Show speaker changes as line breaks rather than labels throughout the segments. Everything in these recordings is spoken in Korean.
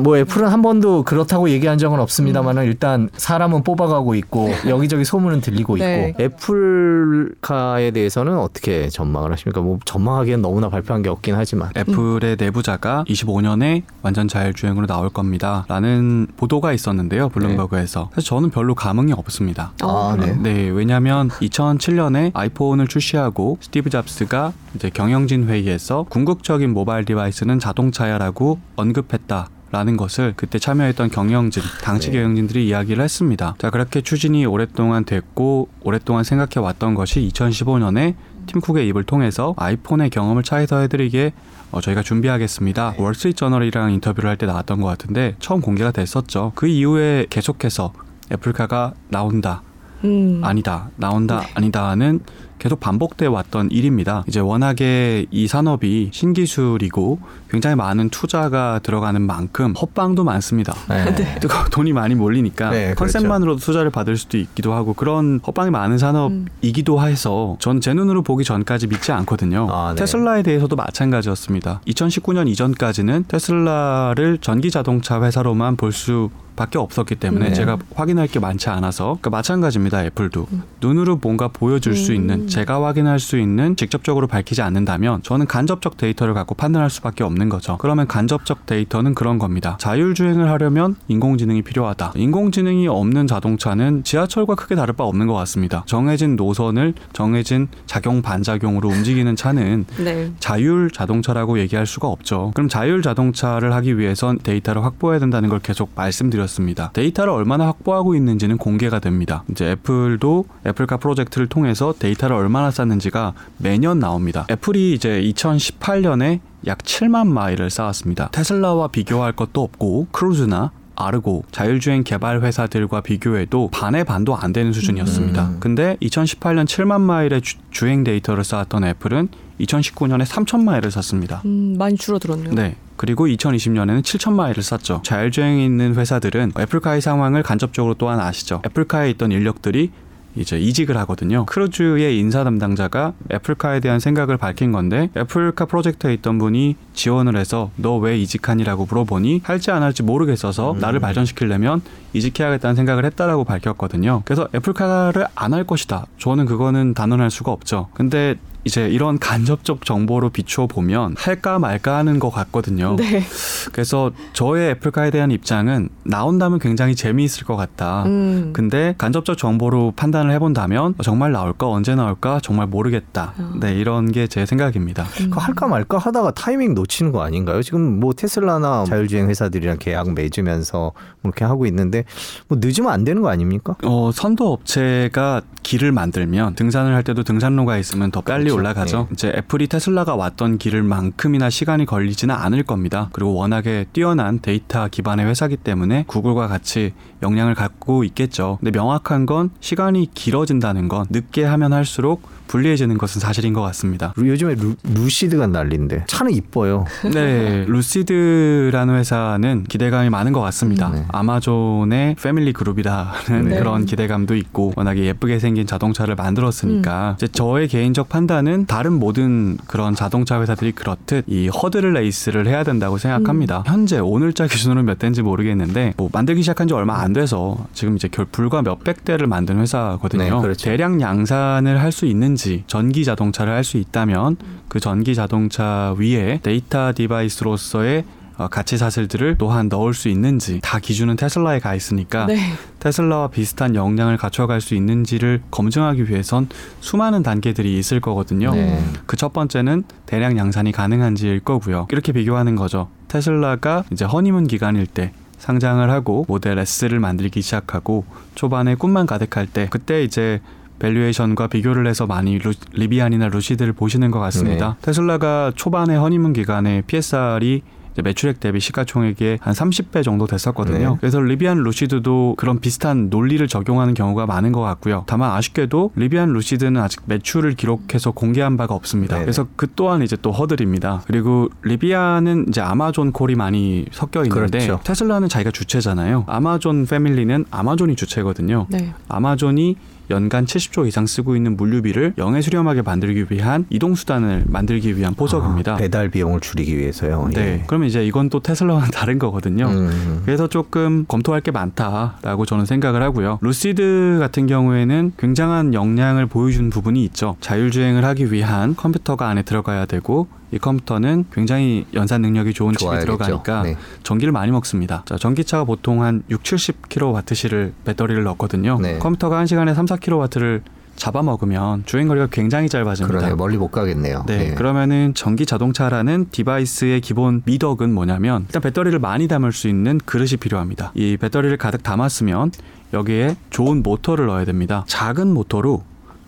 뭐 애플은 한 번도 그렇다고 얘기한 적은 없습니다만은 음. 일단 사람은 뽑아가고 있고 여기저기 소문은 들리고 네. 있고 애플카에 대해서는 어떻게 전망을 하십니까? 뭐 전망하기엔 너무나 발표한 게 없긴 하지만
애플의 내부자가 25년에 완전 자율주행으로 나올 겁니다라는 보도가 있었는데요 블룸버그에서 사실 저는 별로 감흥이 없습니다.
아, 네.
네 왜냐하면 2007년에 아이폰을 출시하고 스티브 잡스가 이제 경영진 회의에서 궁극적인 mobile device는 자동차야라고 언급했다. 라는 것을 그때 참여했던 경영진, 당시 네. 경영진들이 이야기를 했습니다. 자, 그렇게 추진이 오랫동안 됐고, 오랫동안 생각해 왔던 것이 2015년에 팀쿡의 입을 통해서 아이폰의 경험을 차에서 해드리기에 어, 저희가 준비하겠습니다. 네. 월스트리트저널이랑 인터뷰를 할 때 나왔던 것 같은데 처음 공개가 됐었죠. 그 이후에 계속해서 애플카가 나온다. 음. 아니다, 나온다, 네. 아니다는 계속 반복돼 왔던 일입니다. 이제 워낙에 이 산업이 신기술이고 굉장히 많은 투자가 들어가는 만큼 헛방도 많습니다. 네. 네. 돈이 많이 몰리니까 네, 그렇죠. 컨셉만으로도 그렇죠. 투자를 받을 수도 있기도 하고 그런 헛방이 많은 산업이기도 음. 해서 전 제 눈으로 보기 전까지 믿지 않거든요. 아, 네. 테슬라에 대해서도 마찬가지였습니다. 2019년 이전까지는 테슬라를 전기 자동차 회사로만 볼수 밖에 없었기 때문에 네. 제가 확인할 게 많지 않아서 그러니까 마찬가지입니다 애플도 음. 눈으로 뭔가 보여줄 음. 수 있는 제가 확인할 수 있는 직접적으로 밝히지 않는다면 저는 간접적 데이터를 갖고 판단할 수밖에 없는 거죠 그러면 간접적 데이터는 그런 겁니다 자율주행을 하려면 인공지능이 필요하다 인공지능이 없는 자동차는 지하철과 크게 다를 바 없는 것 같습니다 정해진 노선을 정해진 작용 반작용으로 움직이는 차는 네. 자율 자동차라고 얘기할 수가 없죠 그럼 자율 자동차를 하기 위해선 데이터를 확보해야 된다는 걸 계속 말씀드렸습니다 말씀드렸습니다. 데이터를 얼마나 확보하고 있는지는 공개가 됩니다. 이제 애플도 애플카 프로젝트를 통해서 데이터를 얼마나 쌓는지가 매년 나옵니다. 애플이 이제 2018년에 약 7만 마일을 쌓았습니다. 테슬라와 비교할 것도 없고 크루즈나 아르고 자율주행 개발 회사들과 비교해도 반의 반도 안 되는 수준이었습니다. 음. 근데 2018년 7만 마일의 주행 데이터를 쌓았던 애플은 2019년에 3천 마일을 쌓습니다.
음, 많이 줄어들었네요.
네. 그리고 2020년에는 7천 마일을 쌓죠. 자율주행에 있는 회사들은 애플카의 상황을 간접적으로 또한 아시죠. 애플카에 있던 인력들이 이제 이직을 하거든요. 크루즈의 인사 담당자가 애플카에 대한 생각을 밝힌 건데 애플카 프로젝트에 있던 분이 지원을 해서 너 왜 이직하니라고 물어보니 할지 안 할지 모르겠어서 음. 나를 발전시키려면 이직해야겠다는 생각을 했다라고 밝혔거든요. 그래서 애플카를 안 할 것이다. 저는 그거는 단언할 수가 없죠. 근데 이제 이런 간접적 정보로 비추어 보면 할까 말까 하는 것 같거든요. 네. 그래서 저의 애플카에 대한 입장은 나온다면 굉장히 재미있을 것 같다. 음. 근데 간접적 정보로 판단을 해본다면 정말 나올까 언제 나올까 정말 모르겠다. 어. 네 이런 게 제 생각입니다.
음. 할까 말까 하다가 타이밍 놓치는 거 아닌가요? 지금 뭐 테슬라나 자율주행 회사들이랑 계약 맺으면서 그렇게 하고 있는데 뭐 늦으면 안 되는 거 아닙니까?
어 선도 업체가 길을 만들면 등산을 할 때도 등산로가 있으면 더 빨리 그렇죠. 올라가죠. 네. 이제 애플이 테슬라가 왔던 길을만큼이나 시간이 걸리지는 않을 겁니다. 그리고 워낙에 뛰어난 데이터 기반의 회사기 때문에 구글과 같이 역량을 갖고 있겠죠. 근데 명확한 건 시간이 길어진다는 건 늦게 하면 할수록 불리해지는 것은 사실인 것 같습니다.
요즘에 루, 루시드가 난리인데 차는 이뻐요.
네, 루시드라는 회사는 기대감이 많은 것 같습니다. 음, 네. 아마존의 패밀리 그룹이라는 네. 그런 기대감도 있고 워낙에 예쁘게 생긴 자동차를 만들었으니까 음. 이제 저의 개인적 판단 은 다른 모든 그런 자동차 회사들이 그렇듯 이 허드 레이스를 해야 된다고 생각합니다. 음. 현재 오늘자 기준으로 몇 대인지 모르겠는데 뭐 만들기 시작한 지 얼마 안 돼서 지금 이제 결 불과 몇백 대를 만든 회사거든요. 네, 그렇죠. 대량 양산을 할 수 있는지 전기 자동차를 할 수 있다면 그 전기 자동차 위에 데이터 device로서의 어, 가치 사슬들을 또한 넣을 수 있는지 다 기준은 테슬라에 가 있으니까 네. 테슬라와 비슷한 역량을 갖춰갈 수 있는지를 검증하기 위해선 수많은 단계들이 있을 거거든요. 네. 그 첫 번째는 대량 양산이 가능한지일 거고요. 이렇게 비교하는 거죠. 테슬라가 이제 허니문 기간일 때 상장을 하고 Model S를 만들기 시작하고 초반에 꿈만 가득할 때 그때 이제 valuation과 비교를 해서 많이 루, 리비안이나 루시드를 보시는 것 같습니다. 네. 테슬라가 초반에 허니문 기간에 PSR이 매출액 대비 시가총액의 한 30배 정도 됐었거든요. 네. 그래서 리비안 루시드도 그런 비슷한 논리를 적용하는 경우가 많은 것 같고요. 다만 아쉽게도 리비안 루시드는 아직 매출을 기록해서 공개한 바가 없습니다. 네 그래서 그 또한 이제 또 허들입니다. 그리고 리비안은 이제 아마존 call이 많이 섞여 있는데 그렇죠. 테슬라는 자기가 주체잖아요. 아마존 family는 아마존이 주체거든요. 네. 아마존이 연간 70조 이상 쓰고 있는 물류비를 영해 수렴하게 만들기 위한 이동 수단을 만들기 위한 포석입니다.
아, 배달 비용을 줄이기 위해서요.
네.
예.
그러면 이제 이건 또 테슬라와는 다른 거거든요.
음.
그래서 조금 검토할 게 많다라고 저는 생각을 하고요. 루시드 같은 경우에는 굉장한 역량을 보여준 부분이 있죠. 자율주행을 하기 위한 컴퓨터가 안에 들어가야 되고 이 컴퓨터는 굉장히 연산 능력이 좋은 칩이
좋아야겠죠.
들어가니까
네.
전기를 많이 먹습니다. 자, 전기차가 보통 한 6, 70kWh를 배터리를 넣거든요.
네.
컴퓨터가 1시간에 3, 4kW를 잡아먹으면 주행 거리가 굉장히 짧아집니다.
그러네 멀리 못 가겠네요.
네,
예.
그러면은 전기 자동차라는 device의 기본 미덕은 뭐냐면 일단 배터리를 많이 담을 수 있는 그릇이 필요합니다. 이 배터리를 가득 담았으면 여기에 좋은 모터를 넣어야 됩니다. 작은 모터로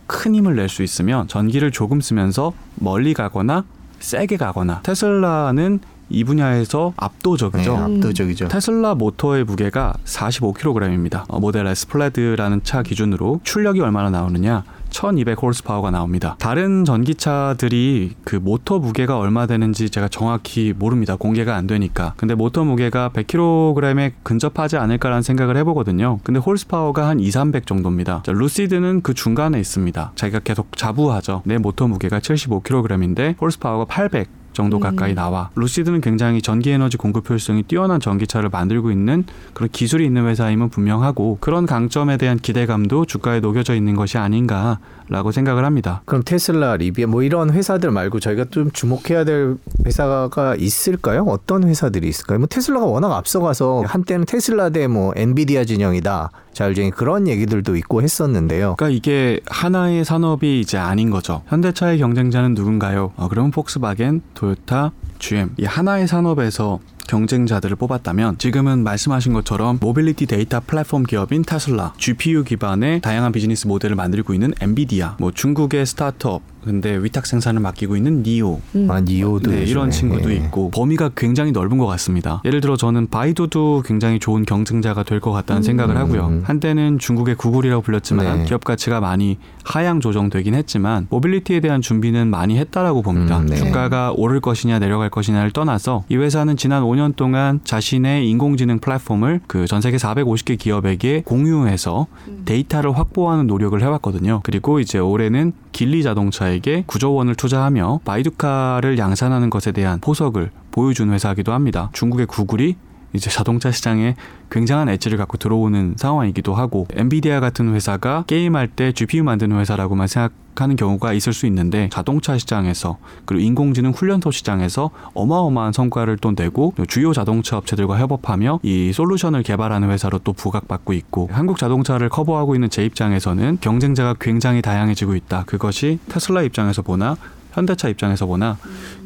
큰 힘을 낼 수 있으면 전기를 조금 쓰면서 멀리 가거나 세게 가거나 테슬라는 이 분야에서
네,
압도적이죠.
압도적이죠.
테슬라 모터의 무게가 45kg입니다. 어, 모델 S Plaid라는 차 기준으로 출력이 얼마나 나오느냐? 1200 horsepower가 나옵니다. 다른 전기차들이 그 모터 무게가 얼마 되는지 제가 정확히 모릅니다. 공개가 안 되니까. 근데 모터 무게가 100kg에 근접하지 않을까라는 생각을 해보거든요. 근데 horsepower가 한 2, 300 정도입니다. 자, 루시드는 그 중간에 있습니다. 자기가 계속 자부하죠. 내 모터 무게가 75kg인데 horsepower가 800 정도
음.
가까이 나와. 루시드는 굉장히 전기 에너지 공급 효율성이 뛰어난 전기차를 만들고 있는 그런 기술이 있는 회사임은 분명하고 그런 강점에 대한 기대감도 주가에 녹여져 있는 것이 아닌가라고 생각을 합니다.
그럼 테슬라, 리비안 뭐 이런 회사들 말고 저희가 좀 주목해야 될 회사가 있을까요? 어떤 회사들이 있을까요? 뭐 테슬라가 워낙 앞서가서 한때는 테슬라 대 뭐 엔비디아 진영이다. 자율주행 그런 얘기들도 있고 했었는데요.
그러니까 이게 하나의 산업이 이제 아닌 거죠. 현대차의 경쟁자는 누군가요? 어, 그러면 폭스바겐, 토요타, GM 이 하나의 산업에서 경쟁자들을 뽑았다면 지금은 말씀하신 것처럼 모빌리티 데이터 플랫폼 기업인 테슬라, GPU 기반의 다양한 비즈니스 모델을 만들고 있는 엔비디아, 뭐 중국의 스타트업 근데 위탁 생산을 맡기고 있는 니오
음.
아, 니오도
네, 이런. 친구도
예.
있고 범위가 굉장히 넓은 것 같습니다. 예를 들어 저는 바이두도 굉장히 좋은 경쟁자가 될 것 같다는
음.
생각을 하고요.
음.
한때는 중국의 구글이라고 불렸지만
네.
기업 가치가 많이 하향 조정되긴 했지만 mobility에 대한 준비는 많이 했다라고 봅니다.
음, 네.
주가가 오를 것이냐 내려갈 것이냐를 떠나서 이 회사는 지난 5년 동안 자신의 인공지능 플랫폼을 그 전 세계 450개 기업에게 공유해서
음.
데이터를 확보하는 노력을 해왔거든요. 그리고 이제 올해는 길리 자동차에게 9조 원을 투자하며 바이두카를 양산하는 것에 대한 포석을 보여준 회사이기도 합니다. 중국의 구글이 이제 자동차 시장에 굉장한 엣지를 갖고 들어오는 상황이기도 하고 엔비디아 같은 회사가 게임할 때 GPU 만드는 회사라고만 생각하는 경우가 있을 수 있는데 자동차 시장에서 그리고 인공지능 훈련소 시장에서 어마어마한 성과를 또 내고 주요 자동차 업체들과 협업하며 이 솔루션을 개발하는 회사로 또 부각받고 있고 한국 자동차를 커버하고 있는 제 입장에서는 경쟁자가 굉장히 다양해지고 있다. 그것이 테슬라 입장에서 보나 현대차 입장에서 보나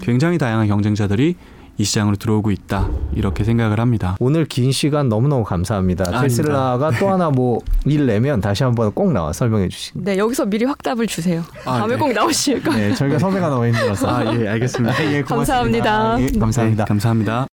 굉장히 다양한 경쟁자들이 이 시장으로 들어오고 있다 이렇게 생각을 합니다.
오늘 긴 시간 너무너무 감사합니다.
아닙니다.
테슬라가 또 하나 뭐 일 내면 다시 한번 꼭 나와 설명해 주시기.
네, 여기서 미리 확답을 주세요.
아,
다음에
네.
꼭 나오실 거예요.
네, 저희가 섭외가 너무 힘들어서.
아예 알겠습니다.
예, 고맙습니다.
감사합니다.
예, 감사합니다.
네, 감사합니다.